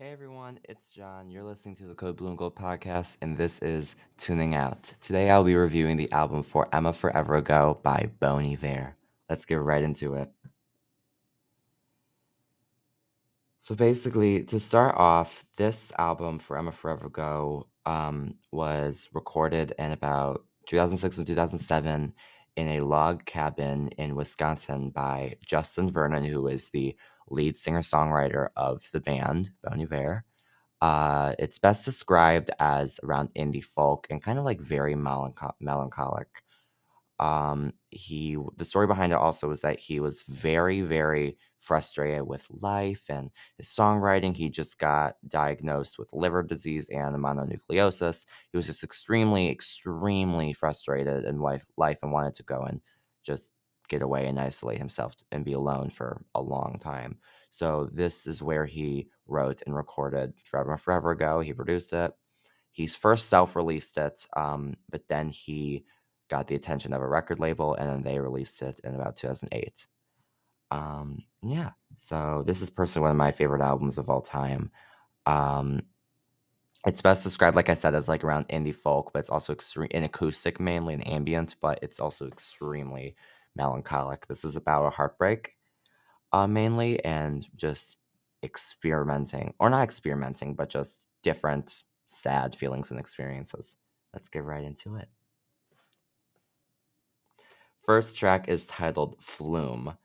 Hey everyone, it's John. You're listening to the Code Blue and Gold podcast, and this is Tuning Out. Today I'll be reviewing the album For Emma Forever Ago by Bon Iver. Let's get right into it. So basically, to start off, this album For Emma Forever Ago um, was recorded in about 2006 and 2007 in a log cabin in Wisconsin by Justin Vernon, who is the lead singer songwriter of the band Bon Iver. Uh, it's best described as around indie folk and kind of like very melancho- melancholic. Um, he the story behind it also was that he was very very frustrated with life and his songwriting. He just got diagnosed with liver disease and mononucleosis. He was just extremely extremely frustrated in life life and wanted to go and just get away and isolate himself and be alone for a long time. So this is where he wrote and recorded For Emma Forever Ago. He produced it. He's first self-released it, um, but then he got the attention of a record label, and then they released it in about 2008. Um, yeah, so this is personally one of my favorite albums of all time. Um, it's best described, like I said, as like around indie folk, but it's also extreme in acoustic mainly and ambient, but it's also extremely melancholic. This is about a heartbreak, uh, mainly, and just experimenting, or not experimenting, but just different sad feelings and experiences. Let's get right into it. First track is titled Flume.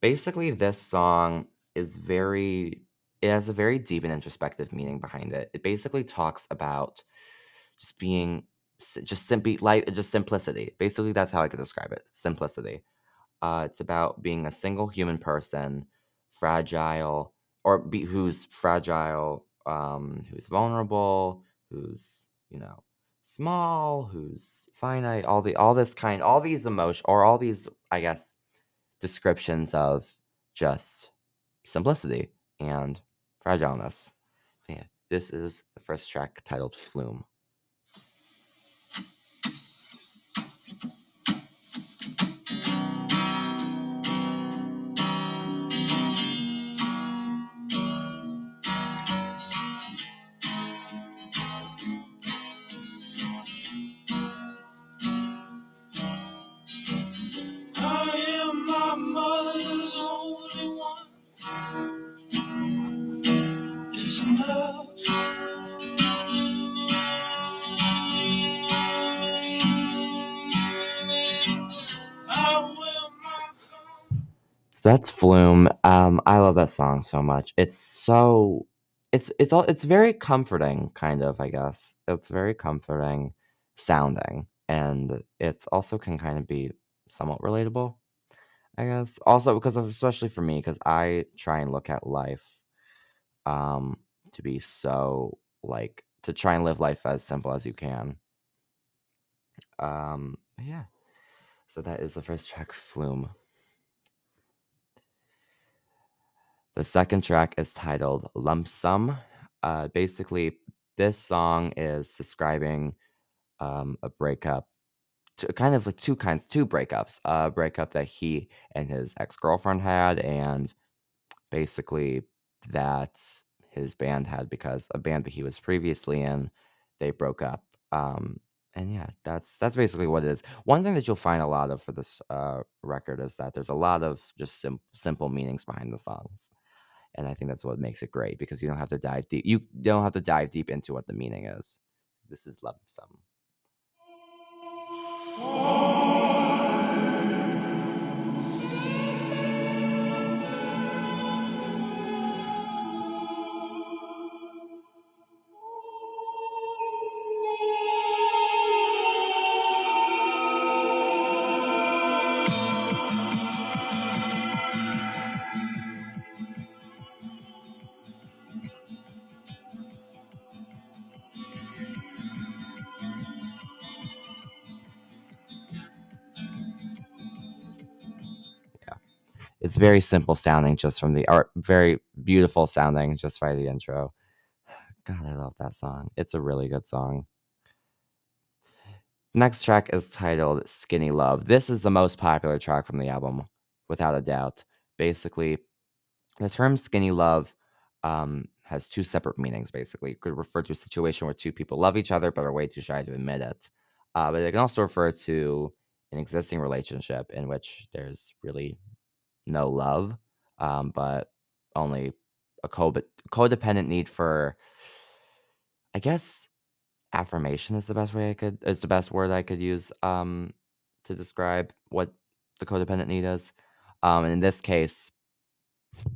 Basically, this song is very, it has a very deep and introspective meaning behind it. It basically talks about just being, just simply, like, just simplicity. Basically, that's how I could describe it simplicity. Uh, it's about being a single human person, fragile, or be, who's fragile, um, who's vulnerable, who's, you know, small, who's finite, all the all this kind, all these emotion or all these, I guess, descriptions of just simplicity and fragileness. So yeah, this is the first track titled Flume. That's Flume. Um, I love that song so much. It's so it's it's all it's very comforting, kind of, I guess. It's very comforting sounding. And it's also can kind of be somewhat relatable, I guess. Also because of especially for me, because I try and look at life um to be so like to try and live life as simple as you can. Um yeah. So that is the first track, Flume. The second track is titled Lump Sum. Uh, basically, this song is describing um, a breakup, to, kind of like two kinds, two breakups. A breakup that he and his ex girlfriend had, and basically that his band had because a band that he was previously in, they broke up. Um, and yeah, that's that's basically what it is. One thing that you'll find a lot of for this uh, record is that there's a lot of just sim- simple meanings behind the songs and I think that's what makes it great because you don't have to dive deep. You don't have to dive deep into what the meaning is. This is sum. It's very simple sounding just from the art, very beautiful sounding just by the intro. God, I love that song. It's a really good song. Next track is titled Skinny Love. This is the most popular track from the album, without a doubt. Basically, the term skinny love um, has two separate meanings basically. It could refer to a situation where two people love each other but are way too shy to admit it. Uh, but it can also refer to an existing relationship in which there's really no love, um, but only a co- codependent need for, I guess, affirmation is the best way I could is the best word I could use um, to describe what the codependent need is. Um, and in this case,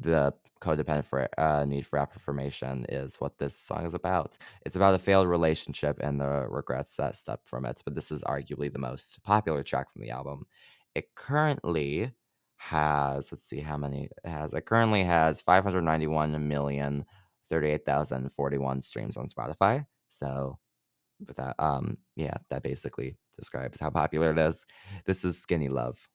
the codependent for uh, need for affirmation is what this song is about. It's about a failed relationship and the regrets that step from it. But this is arguably the most popular track from the album. It currently has let's see how many it has. It currently has 591 million 38,041 streams on Spotify. So with that um yeah, that basically describes how popular it is. This is Skinny Love.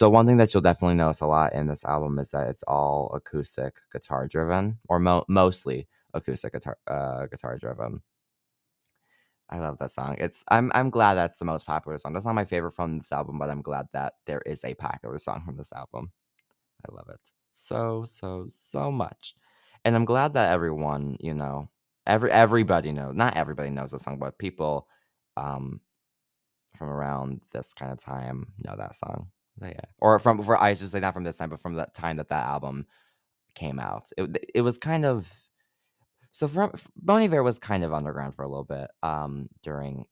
So one thing that you'll definitely notice a lot in this album is that it's all acoustic guitar driven, or mo- mostly acoustic guitar uh, guitar driven. I love that song. It's I'm I'm glad that's the most popular song. That's not my favorite from this album, but I'm glad that there is a popular song from this album. I love it so so so much, and I'm glad that everyone you know every everybody knows not everybody knows the song, but people um from around this kind of time know that song. Yeah, or from for I should say not from this time, but from that time that that album came out. It it was kind of so from Bon Iver was kind of underground for a little bit um during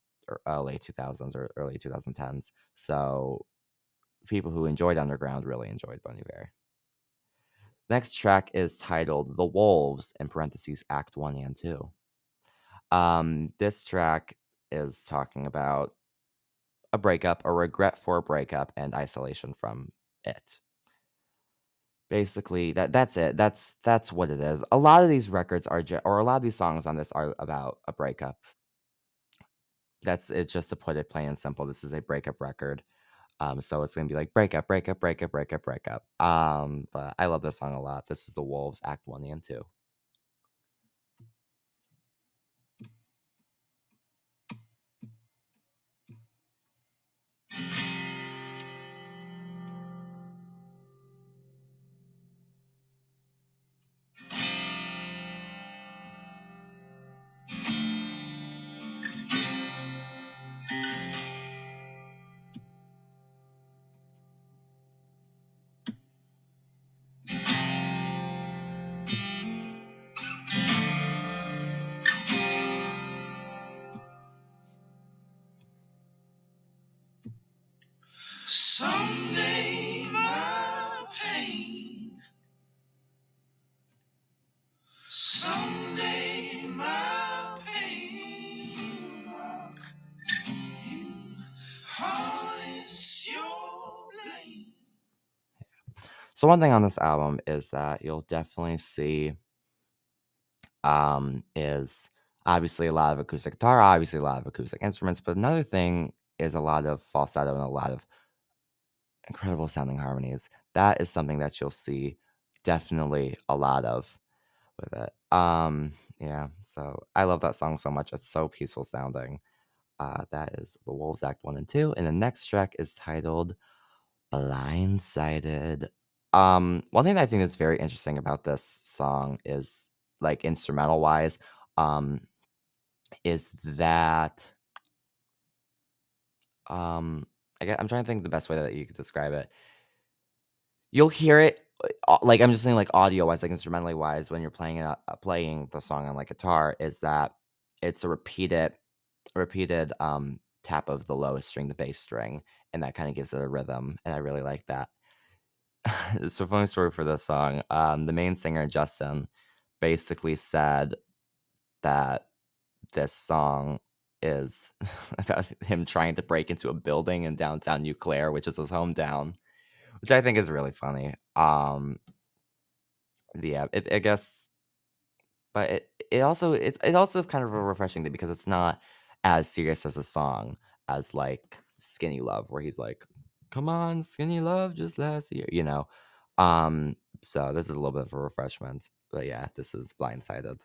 uh, late 2000s or early 2010s. So people who enjoyed underground really enjoyed Bon Iver. Next track is titled "The Wolves" in parentheses Act One and Two. Um, this track is talking about a breakup, a regret for a breakup, and isolation from it. Basically, that that's it. That's that's what it is. A lot of these records are, or a lot of these songs on this are about a breakup. That's it. Just to put it plain and simple, this is a breakup record. Um, so it's gonna be like breakup, breakup, breakup, breakup, breakup. Um, but I love this song a lot. This is the Wolves Act One and Two. So one thing on this album is that you'll definitely see um is obviously a lot of acoustic guitar, obviously a lot of acoustic instruments, but another thing is a lot of falsetto and a lot of incredible sounding harmonies. That is something that you'll see definitely a lot of with it. Um yeah, so I love that song so much. It's so peaceful sounding. Uh that is The Wolves Act 1 and 2 and the next track is titled Blindsided. Um one thing that I think is very interesting about this song is like instrumental wise um is that um I get, I'm trying to think the best way that you could describe it. You'll hear it uh, like I'm just saying like audio wise, like instrumentally wise, when you're playing it, uh, playing the song on like guitar, is that it's a repeated, repeated um tap of the lowest string, the bass string, and that kind of gives it a rhythm, and I really like that. so funny story for this song. Um, the main singer Justin basically said that this song is about him trying to break into a building in downtown Eau Claire, which is his hometown, which I think is really funny. Um, Yeah, it I guess but it it also it it also is kind of a refreshing thing because it's not as serious as a song as, like, Skinny Love, where he's like, "Come on, skinny love, just last year," you know? Um, so this is a little bit of a refreshment, but yeah, this is Blindsided.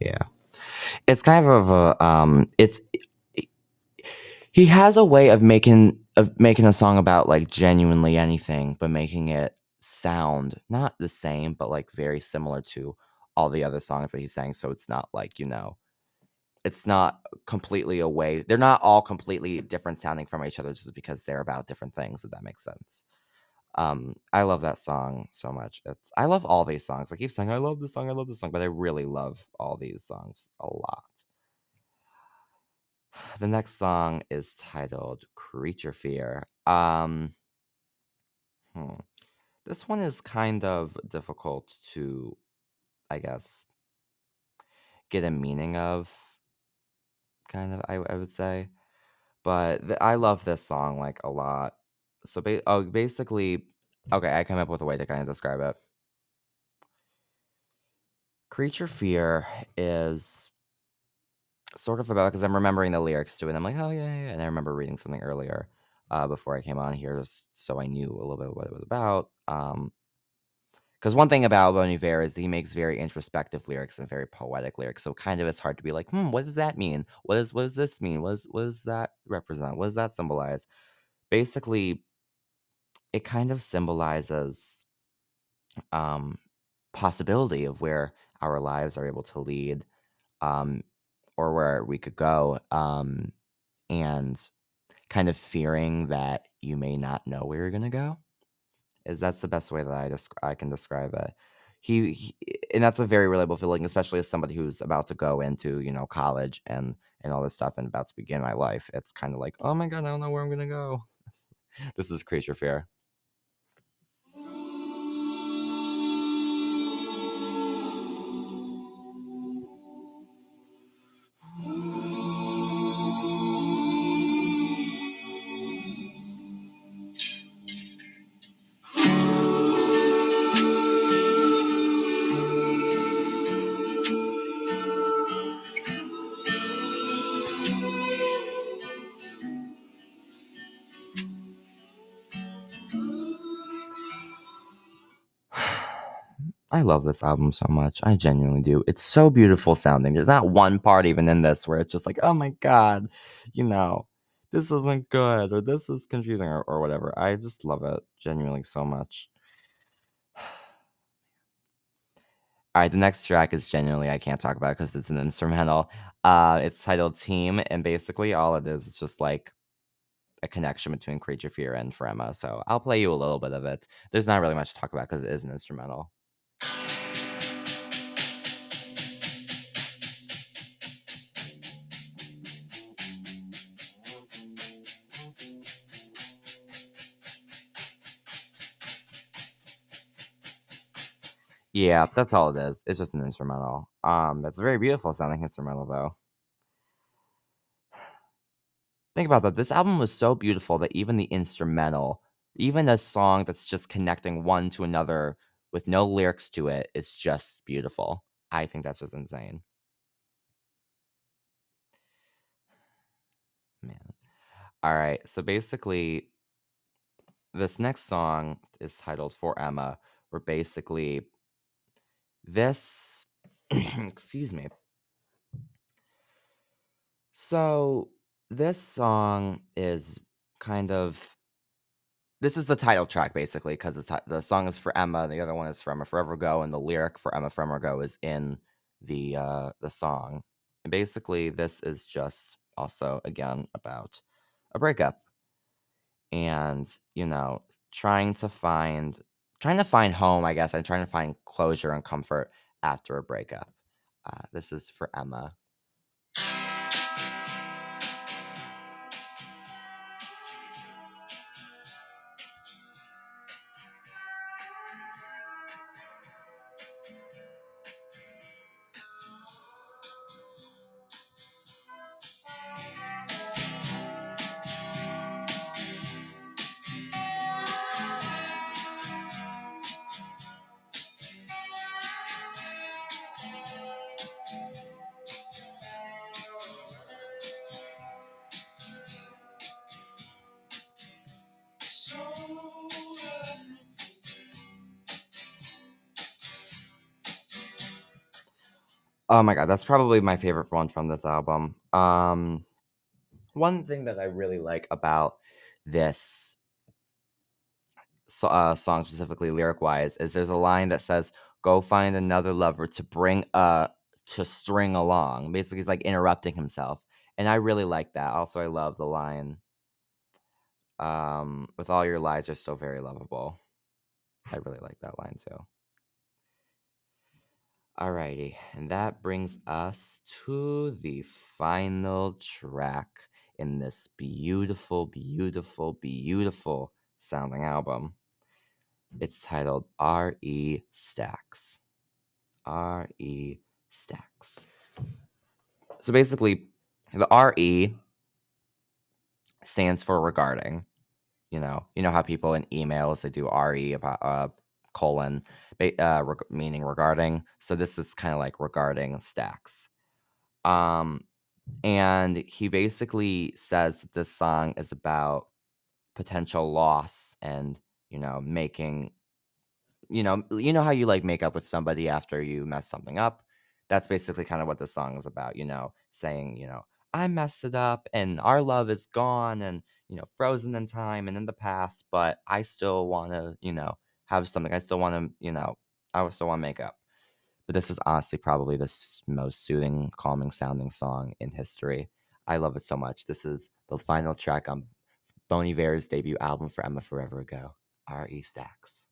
Yeah. It's kind of a um it's he has a way of making of making a song about like genuinely anything but making it sound not the same but like very similar to all the other songs that he sang so it's not like you know it's not completely away they're not all completely different sounding from each other just because they're about different things if that makes sense um i love that song so much. It's i love all these songs. I keep saying i love this song i love this song but i really love all these songs a lot. The next song is titled creature fear. Um hmm. this one is kind of difficult to i guess get a meaning of kind of i, I would say. But th- i love this song like a lot so ba- oh, basically okay i came up with a way to kind of describe it creature fear is sort of about because i'm remembering the lyrics to it and i'm like oh yeah, yeah, yeah," and i remember reading something earlier uh, before i came on here just so i knew a little bit what it was about um because one thing about Bon Iver is he makes very introspective lyrics and very poetic lyrics. So kind of it's hard to be like, hmm, what does that mean? What is what does this mean? What, is, what does that represent? What does that symbolize? Basically, it kind of symbolizes um possibility of where our lives are able to lead um or where we could go um and kind of fearing that you may not know where you're going to go is that's the best way that I desc- I can describe it. He, he and that's a very relatable feeling, especially as somebody who's about to go into you know college and and all this stuff and about to begin my life. It's kind of like, oh my god, I don't know where I'm gonna go. this is creature fear. I love this album so much. I genuinely do. It's so beautiful sounding. There's not one part even in this where it's just like, oh my god, you know, this isn't good or this is confusing or, or whatever. I just love it genuinely so much. All right, the next track is genuinely I can't talk about because it's an instrumental. Uh, it's titled Team, and basically all it is is just like a connection between Creature Fear and For Emma. So I'll play you a little bit of it. There's not really much to talk about because it is an instrumental. Yeah, that's all it is. It's just an instrumental. Um, it's a very beautiful sounding instrumental though. Think about that. This album was so beautiful that even the instrumental, even a song that's just connecting one to another with no lyrics to it, is just beautiful. I think that's just insane. Man. All right. So basically, this next song is titled For Emma, where basically this, excuse me. So this song is kind of this is the title track basically because the song is for Emma, the other one is for Emma Forever Ago, and the lyric for Emma Forever Ago is in the uh the song. And basically, this is just also again about a breakup and you know trying to find trying to find home i guess and trying to find closure and comfort after a breakup. Uh, this is for emma Oh my god, that's probably my favorite one from this album. Um, one thing that I really like about this so, uh, song, specifically lyric wise, is there's a line that says, "Go find another lover to bring uh to string along." Basically, he's like interrupting himself, and I really like that. Also, I love the line, um, "With all your lies, you're still very lovable." I really like that line too. Alrighty, and that brings us to the final track in this beautiful, beautiful, beautiful sounding album. It's titled R.E. Stacks. R.E. Stacks. So basically, the R.E. stands for regarding. You know, you know how people in emails they do RE about uh colon uh, reg- meaning regarding. So this is kind of like regarding stacks. Um, and he basically says that this song is about potential loss and you know making you know you know how you like make up with somebody after you mess something up that's basically kind of what the song is about you know saying you know i messed it up and our love is gone and you know frozen in time and in the past but i still want to you know have something i still want to you know i still want to make up. But this is honestly probably the most soothing calming sounding song in history. I love it so much. This is the final track on bon iver's debut album for emma forever ago re stacks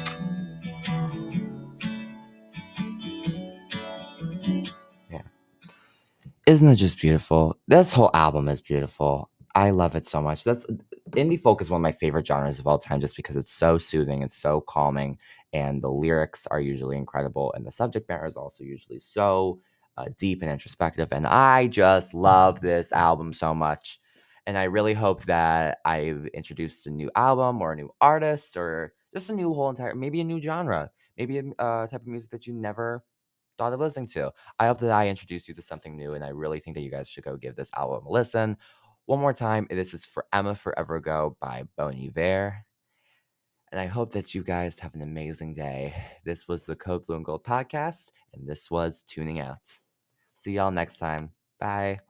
cool. Isn't it just beautiful? This whole album is beautiful. I love it so much. That's indie folk is one of my favorite genres of all time just because it's so soothing, it's so calming, and the lyrics are usually incredible, and the subject matter is also usually so uh, deep and introspective. And I just love this album so much. And I really hope that I've introduced a new album or a new artist or just a new whole entire, maybe a new genre, maybe a uh, type of music that you never thought of listening to. I hope that I introduced you to something new, and I really think that you guys should go give this album a listen. One more time, this is For Emma Forever Ago by Bon Iver. And I hope that you guys have an amazing day. This was the Code Blue and Gold podcast, and this was Tuning Out. See y'all next time. Bye.